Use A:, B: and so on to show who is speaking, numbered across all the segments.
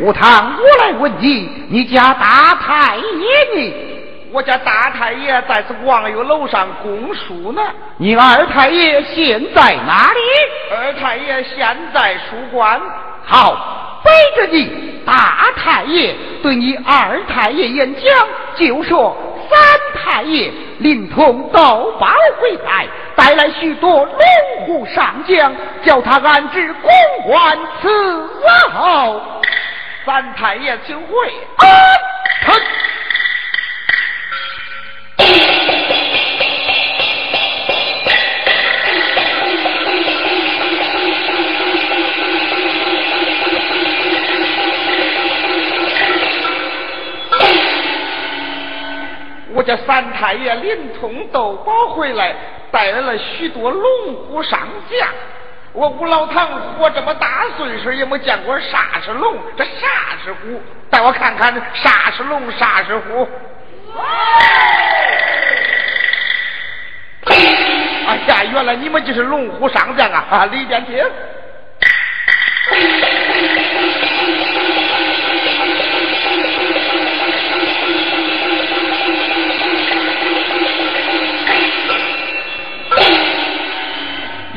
A: 无堂，
B: 我来问你，你家大太爷呢？我家大太爷在这望月楼上供书呢。你二太爷现在哪里？二太爷现在书馆。好，背着你，大太爷对你二太爷演讲，就说三太爷临潼斗包回来，带来许多龙虎上将，叫他安置公馆伺候。三太爷请会。啊！哼我家三太爷临潼斗包回来，带来了许多龙虎上将。我吴老唐活这么大岁数，也没见过啥是龙，这啥是虎？带我看看啥是龙，啥是虎。哎呀，原来你们就是龙虎上将啊！啊，里边请。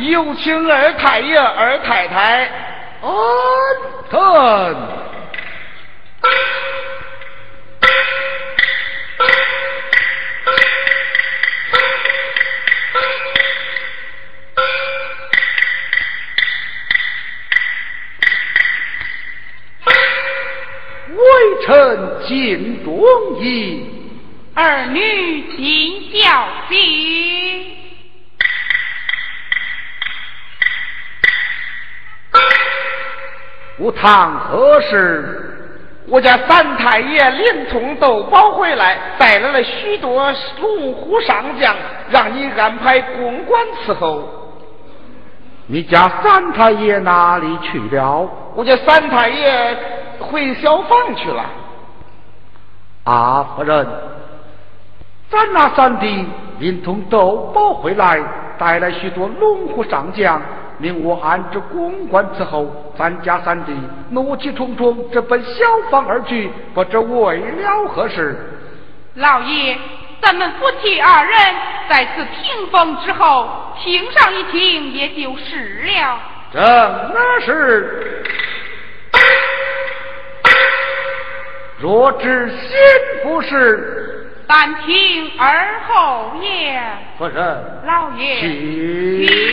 B: 有请二太爷、二太太。
C: 安顿。微臣尽忠义，
D: 儿女尽孝敬。
C: 无堂何事？
B: 我家三太爷临潼斗包回来，带来了许多龙虎上将，让你安排公馆伺候。
C: 你家三太爷哪里去了？
B: 我家三太爷回小房去了。
C: 阿夫人，咱那三弟临潼斗包回来，带来许多龙虎上将。命我安置公馆之后，咱家三弟怒气冲冲，直奔小房而去，不知为了何事。
D: 老爷，咱们夫妻二人在此屏风之后，听上一听也就是了。
C: 正那是，若知心不是，
D: 但听而后言。
C: 夫人，
D: 老爷，
C: 请。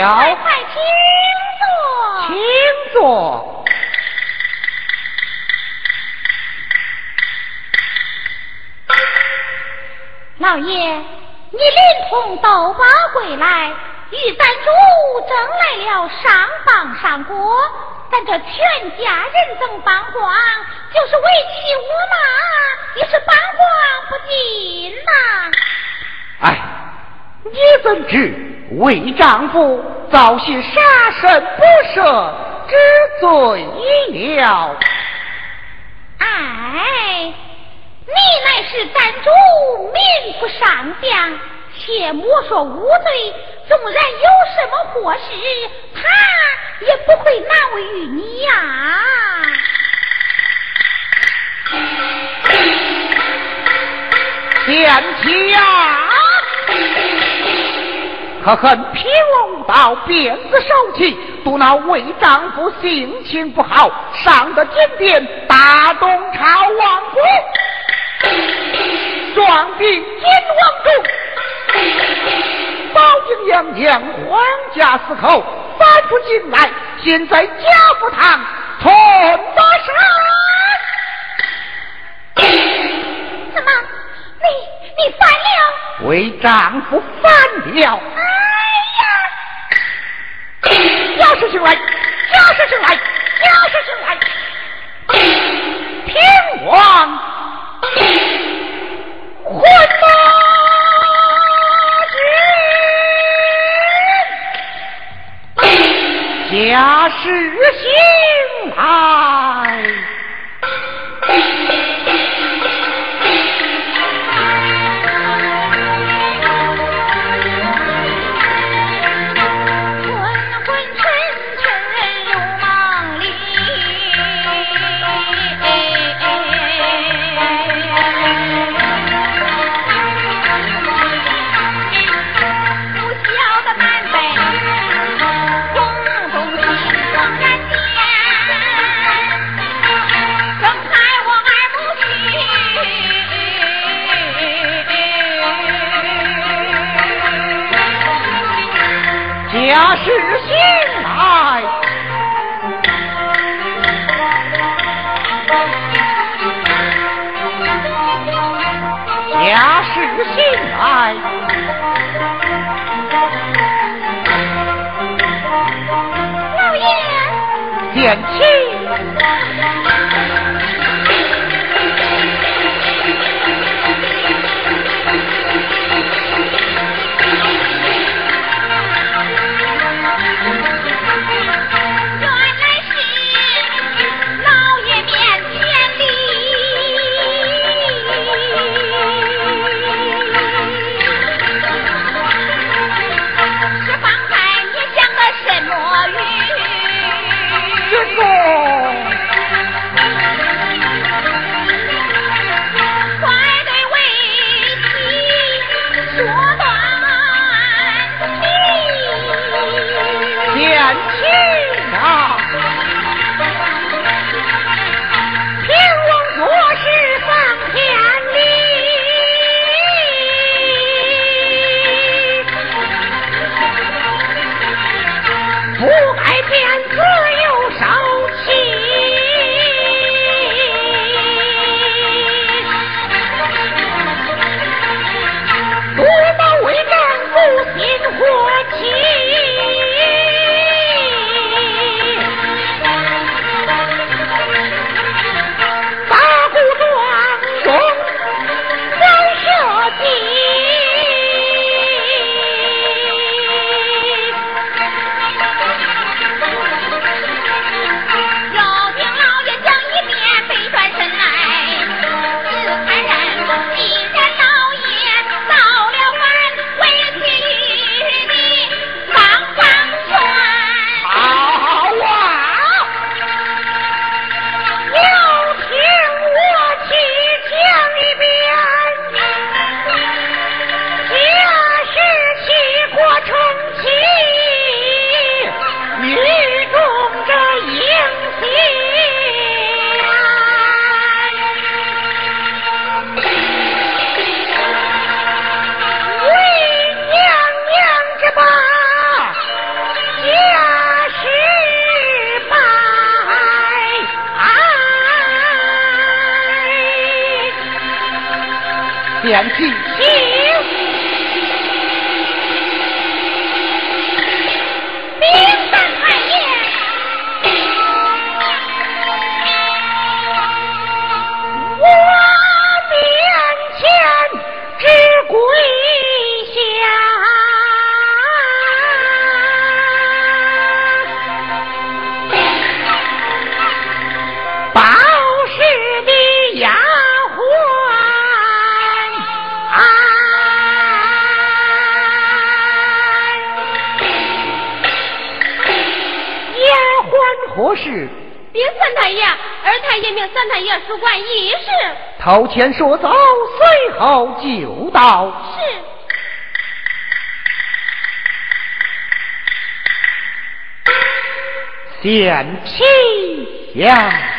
C: 了，
E: 快快请坐，
C: 请坐。
E: 老爷，你连同豆包归来，与咱主争来了上榜上国，咱这全家人争帮光，就是为妻我嘛，也是帮光不尽呐。
C: 哎，你怎知为丈夫遭些杀身不赦之罪了？
E: 哎。你乃是咱主民不上将，且莫说无罪，纵然有什么祸事，他也不会难为于你呀。
C: 贤妻呀，可恨平王无道，鞭子手起，独闹为丈夫性情不好，上得金殿，大东朝王国。壮兵金王中，保靖娘娘皇家四口翻出进来，现在贾府堂存得上。
E: 怎么，你你反了？
C: 为丈夫反了。
E: 哎呀！
C: 贾师兄来，贾师兄来，贾师兄来，天王。混马军，驾驶行来。嫌弃头前说走，随后
E: 就到。是。
C: 贤妻
F: 呀。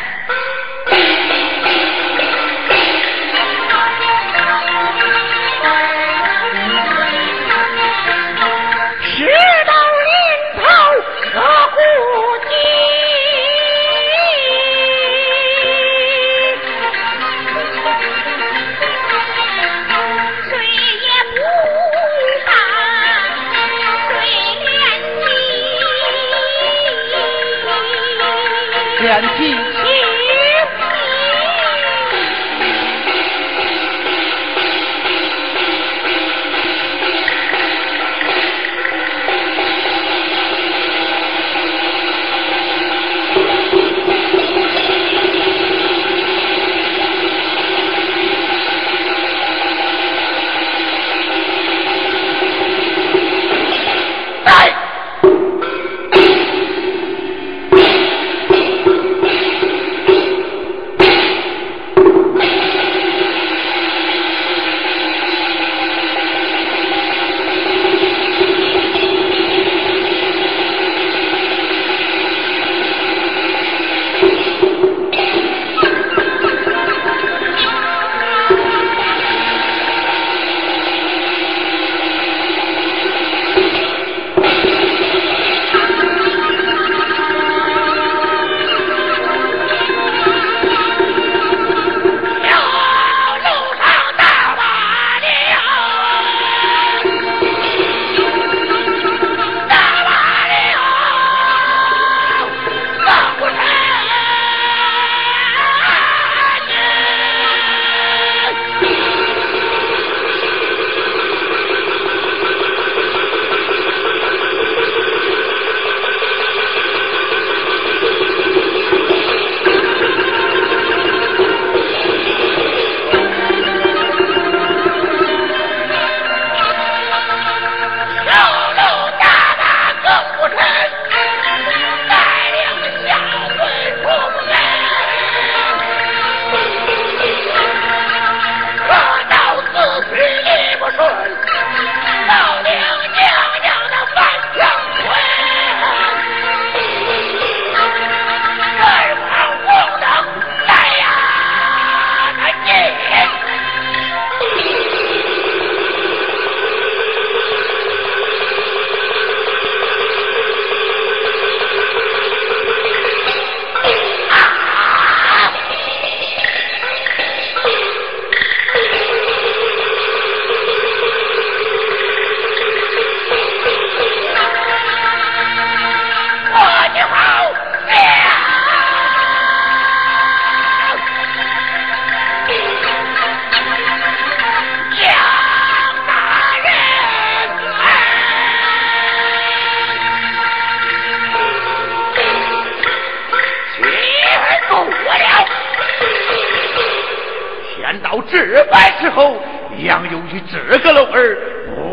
F: 败
G: 之后，杨勇与这个龙儿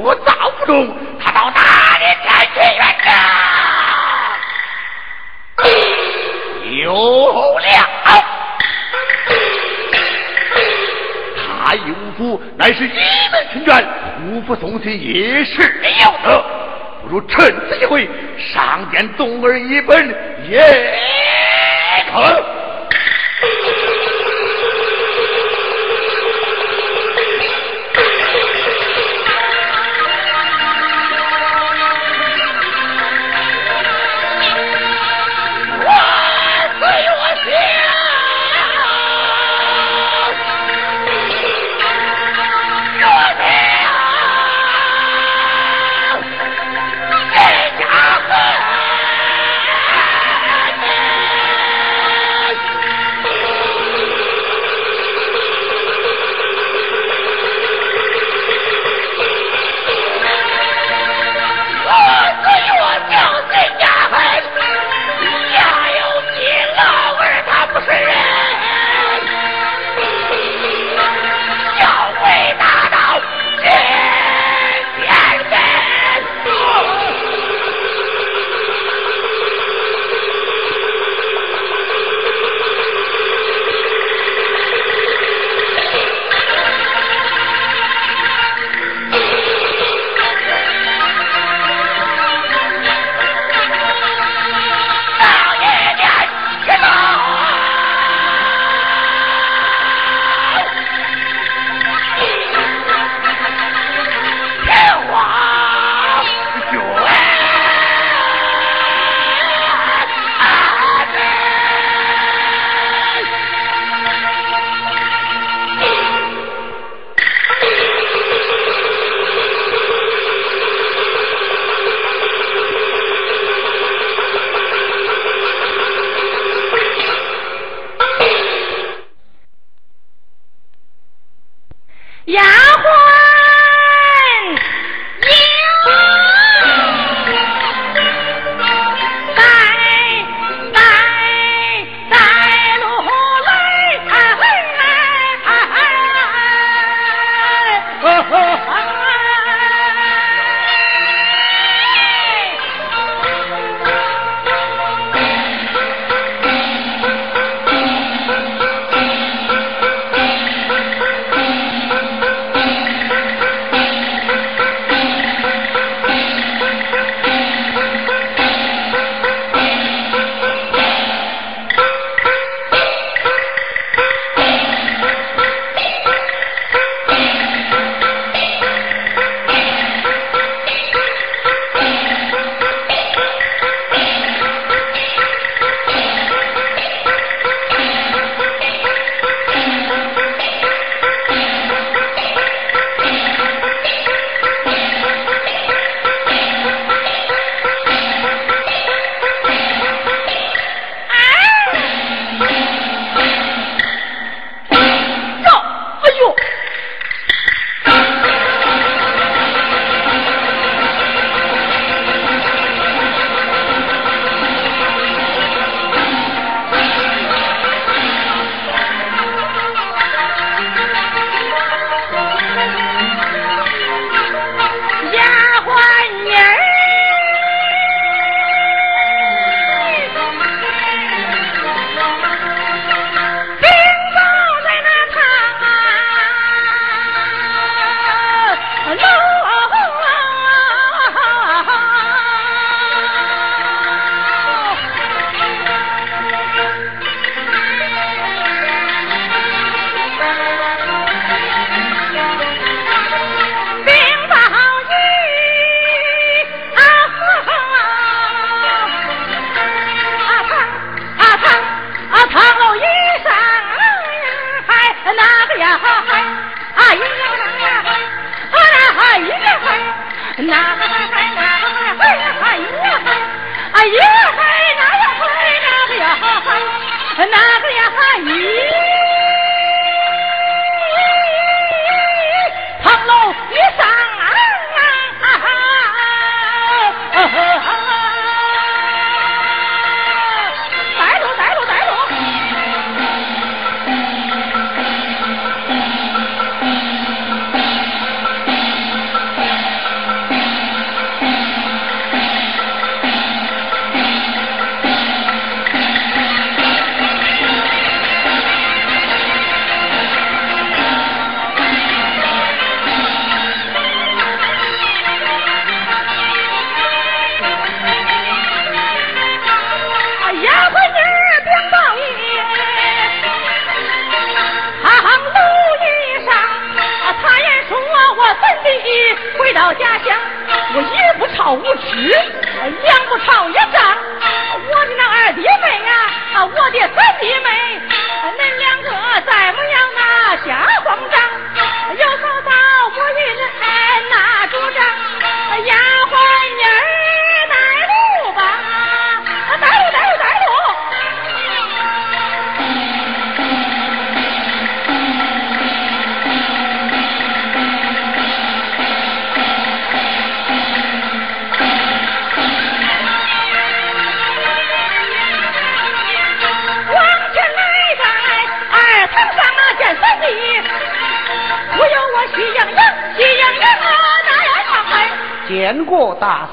G: 不遭
F: 不中，
H: 他到哪里才去远呢？有了，他义无夫乃
F: 是一门亲眷，无夫送亲也
G: 是
F: 有的。不如趁
C: 此机会
I: 上殿送儿一本也可。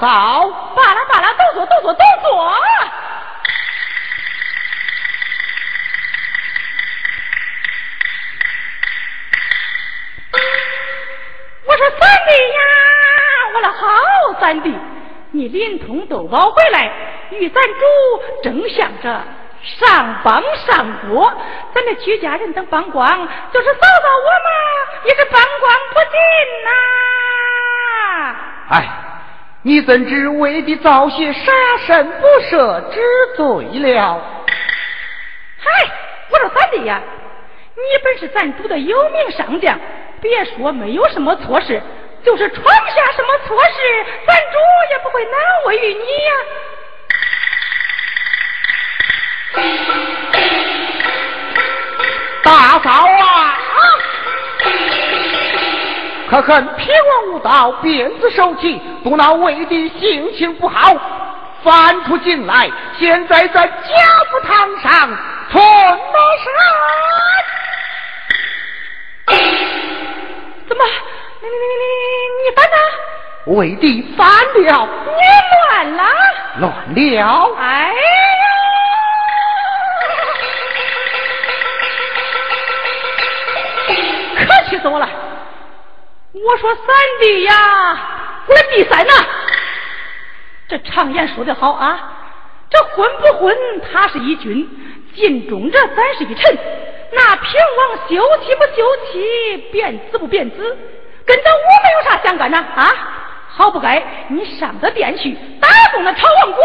I: 嫂，
C: 罢了罢了，都坐都坐都坐。我说三弟呀，我的好三弟，你临潼豆包回来，与咱主正想着上邦上国，咱这居家人等帮光，就是嫂嫂我嘛，也是帮光不尽呐。
I: 哎。你怎知为的造些杀身不赦之罪了？
C: 嗨，我说三弟呀，你本是咱主的有名上将，别说没有什么错事，就是闯下什么错事，咱主也不会难为于你
I: 呀。大嫂啊！
C: 可恨偏王无道，鞭子手起，毒恼魏帝心情不好，翻出进来，现在在贾府堂上存了
I: 身。怎么？你你你你你翻呢？
C: 魏帝翻了，
I: 你乱了？
C: 乱了？
I: 哎呀！可气死我了！我说三弟呀，我的第三呐，这常言说得好啊，这婚不婚他是一君，尽忠者咱是一臣。那平王休妻不休妻，变子不变子，跟咱我们有啥相干呢？啊，好不该你上得殿去打动了朝王国，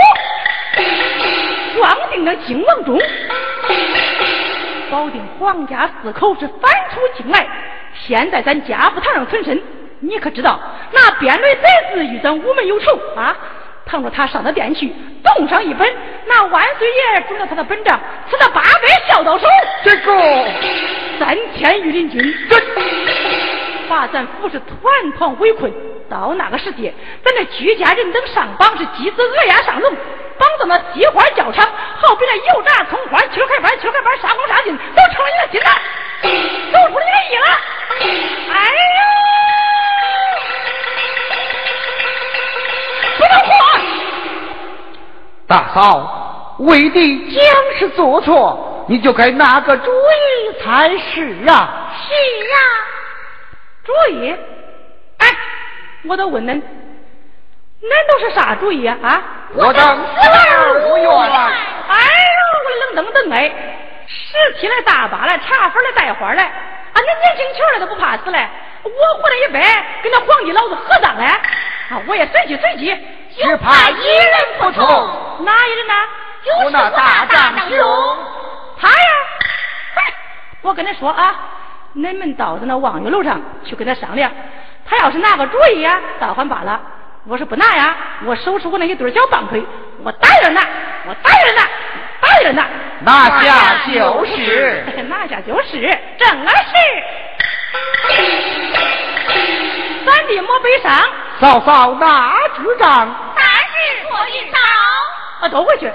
I: 撞定了靖王钟，保定皇家四口是反出京来。现在咱家不堂上存身，你可知道那边雷贼子与咱午门有仇啊？倘若他上他殿去，动上一本，那万岁爷准了他的本账，赐他八百孝道手。
C: 这个
I: 三千御林军，
C: 这
I: 把咱府是团团围困。到那个时节，咱这居家人等上榜是鸡子鹅鸭上笼，绑到那西花教场，好比那油炸葱花、切开瓣、切开瓣，
C: 嫂，为弟将是做错，你就该拿个主意才是啊！
E: 是啊，
I: 主意？哎，我都问恁，恁都是啥主意啊？啊？
C: 我等死而无怨。
I: 哎呦，我冷登登哎！拾起来大把来，茶粉来带花来，啊，恁年轻球来都不怕死嘞！我活了一百，跟那皇帝老子合葬嘞！啊，我也随机随机，
C: 只怕一人不从。
I: 哪一人呢？
E: 就是
C: 那大
E: 丈
C: 兄。
I: 他呀！嗨，我跟他说啊，你们到那望月楼上去跟他商量。他要是拿个主意呀，倒还罢了；我是不拿呀，我收拾我那一对小棒槌，我打着拿，我打着拿，打着拿。
C: 拿下就是，
I: 拿下就是，正是。三弟莫悲伤，
C: 嫂嫂拿支杖，
E: 大事可以少。
I: 啊，都回去，啊，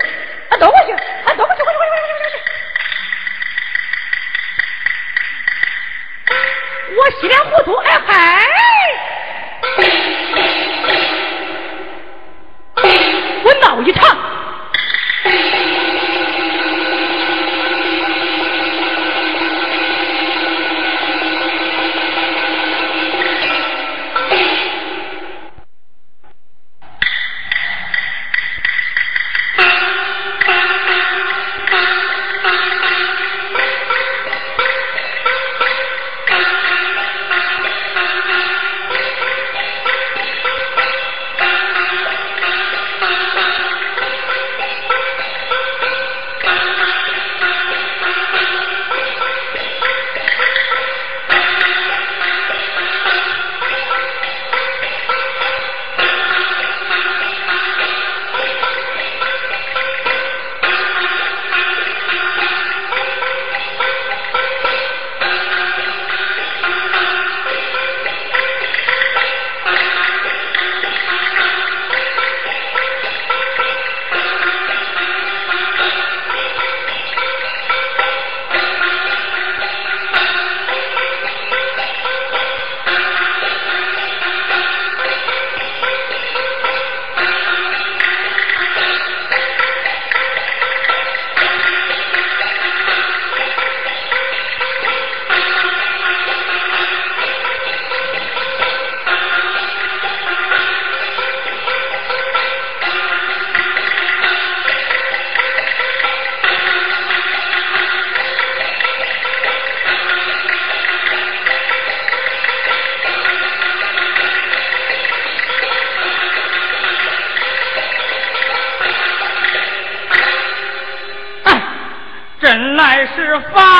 I: 都回去，啊，都回去，回去，回去，回去，回去。我稀里糊涂，哎嗨，我闹一场。
J: Fuck.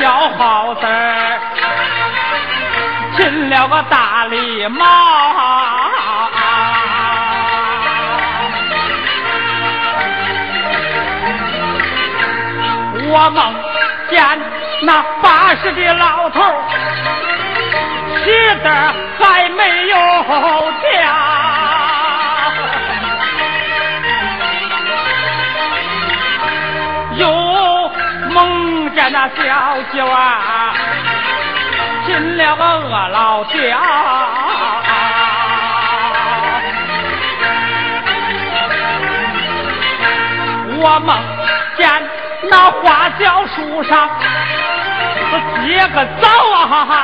J: 小耗子进了个大礼帽。我梦见那八十的老头，死的还没有那小鸡娃进了个饿老家。我梦见。那花椒树上结个枣啊，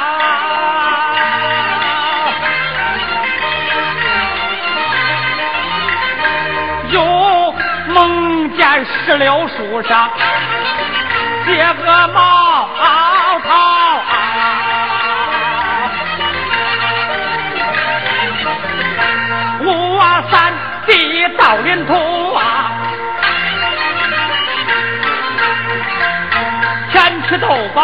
J: 又梦见石榴树上结个毛桃啊，五啊三地到临头啊。吃豆包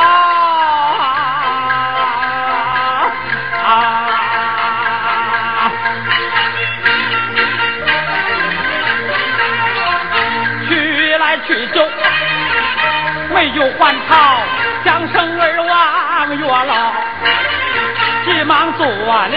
J: 没有还朝，将生儿望月老，急忙做了。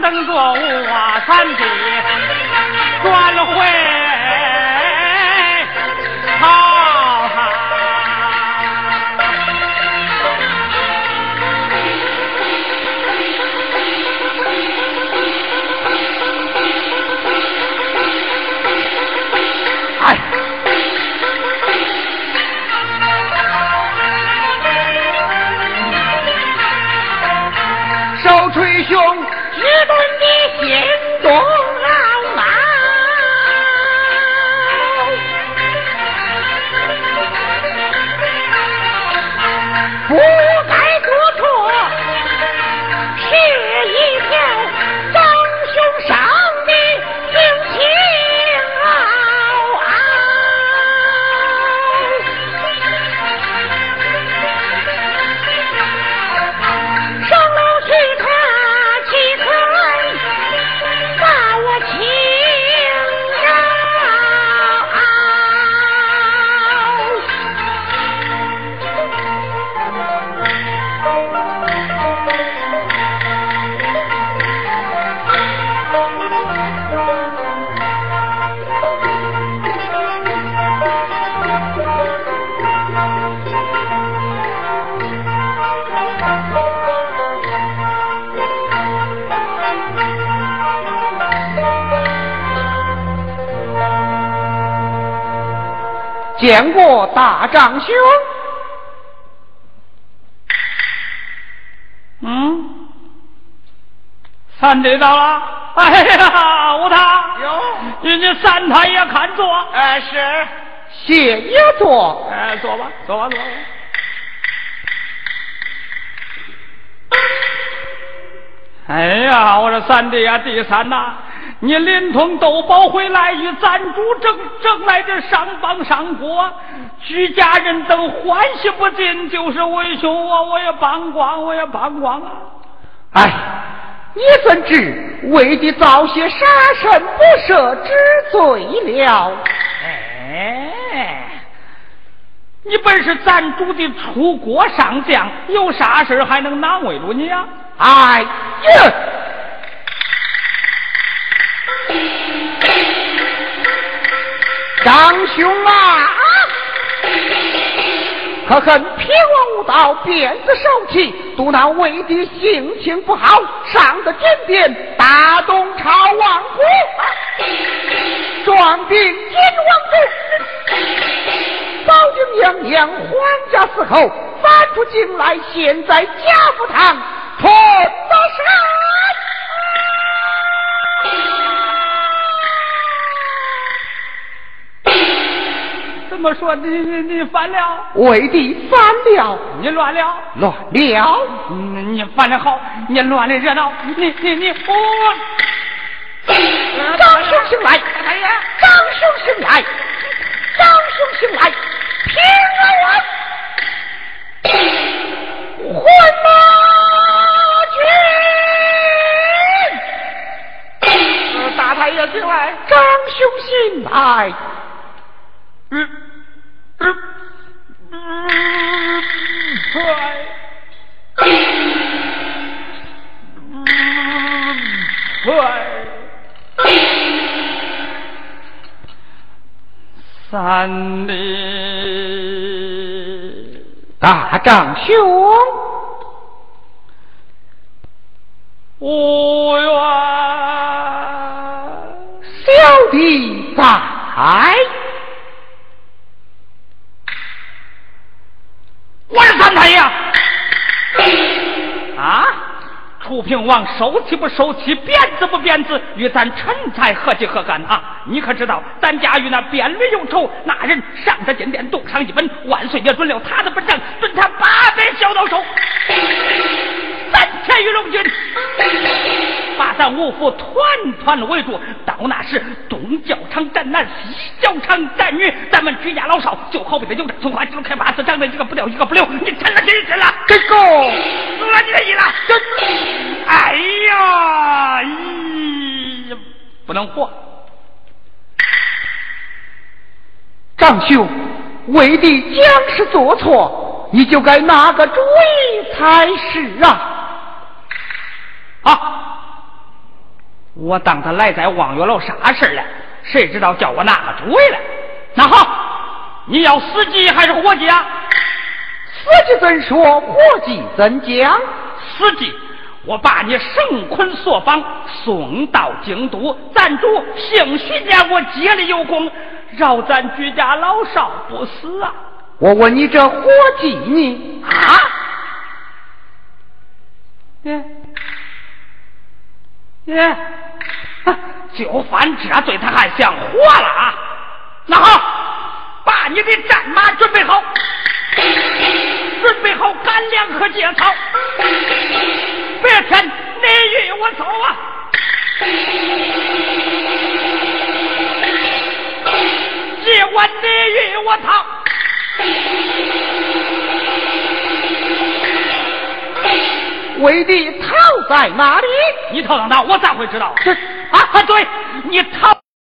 J: 等着我三弟转回。
C: 大丈兄。
J: 嗯，三弟到了。哎呀，武大，
C: 哟，
J: 人家三太爷看坐。
C: 哎，是，谢爷坐。
J: 哎，坐吧，坐吧，坐吧。哎呀，我说三弟呀，第三呐。你连同豆包回来，与咱主争争来这上邦上国，居家人等欢喜不尽，就是为兄我我也帮光，我也帮光！
C: 哎，你怎知为的造些杀身不赦之罪了？
J: 哎，你本是咱主的出国上将，有啥事还能难为着你啊？
C: 哎呀！张兄啊，可恨平王无道，鞭子手气，独那魏帝性情不好，上得金殿，大动朝王府。双兵金王柱，保定娘娘皇家伺候，翻出京来，现在贾府堂屯到
J: 怎么说？你你你反了？
C: 为帝反了，
J: 你乱了？
C: 乱了！
J: 你你反的好，你乱的热闹，你你你我。
C: 张兄醒来！
J: 哎呀，
C: 张兄醒来！张兄醒来！平安混马军！
J: 大太爷醒来！
C: 张兄醒来！
J: 嗯嗯嗯，快！嗯，快！三里，
C: 大长兄，
J: 无缘，
C: 小弟在。
J: 我是三太爷 啊！楚平王收气不收气，贬子不贬子，与咱陈才何其何干啊！你可知道，咱家与那边驴有仇，那人上他金殿动上一本，万岁也准了他的本账，准他八百小刀手，三千余龙军，把咱五府团团围住。到那时，东教场战男，西教场战女，咱们居家老少就好比这油炸葱花鸡开八字，长得一个不掉一个不留。你趁了真真了，
C: 这个，
J: 死了你的意了，哎呀，咦，不能活。
C: 长兄，为帝将是做错，你就该拿个主意才是啊！
J: 啊！我当他来在望月楼啥事了？谁知道叫我拿个主意来？那好，你要死计还是活计啊？
C: 死计怎说？活计怎讲？
J: 死计，我把你绳捆索绑，送到京都。咱主姓徐家，我接了有功，饶咱居家老少不死啊！
C: 我问你，这活计呢？
J: 啊？耶耶，就犯这罪，他还想活了啊？那好，把你的战马准备好，准备好干粮和节草，白天你与我走啊！夜晚你与我逃。
C: 为的逃在哪里？
J: 你头在哪？我咋会知道？
C: 啊
J: 啊，对，你逃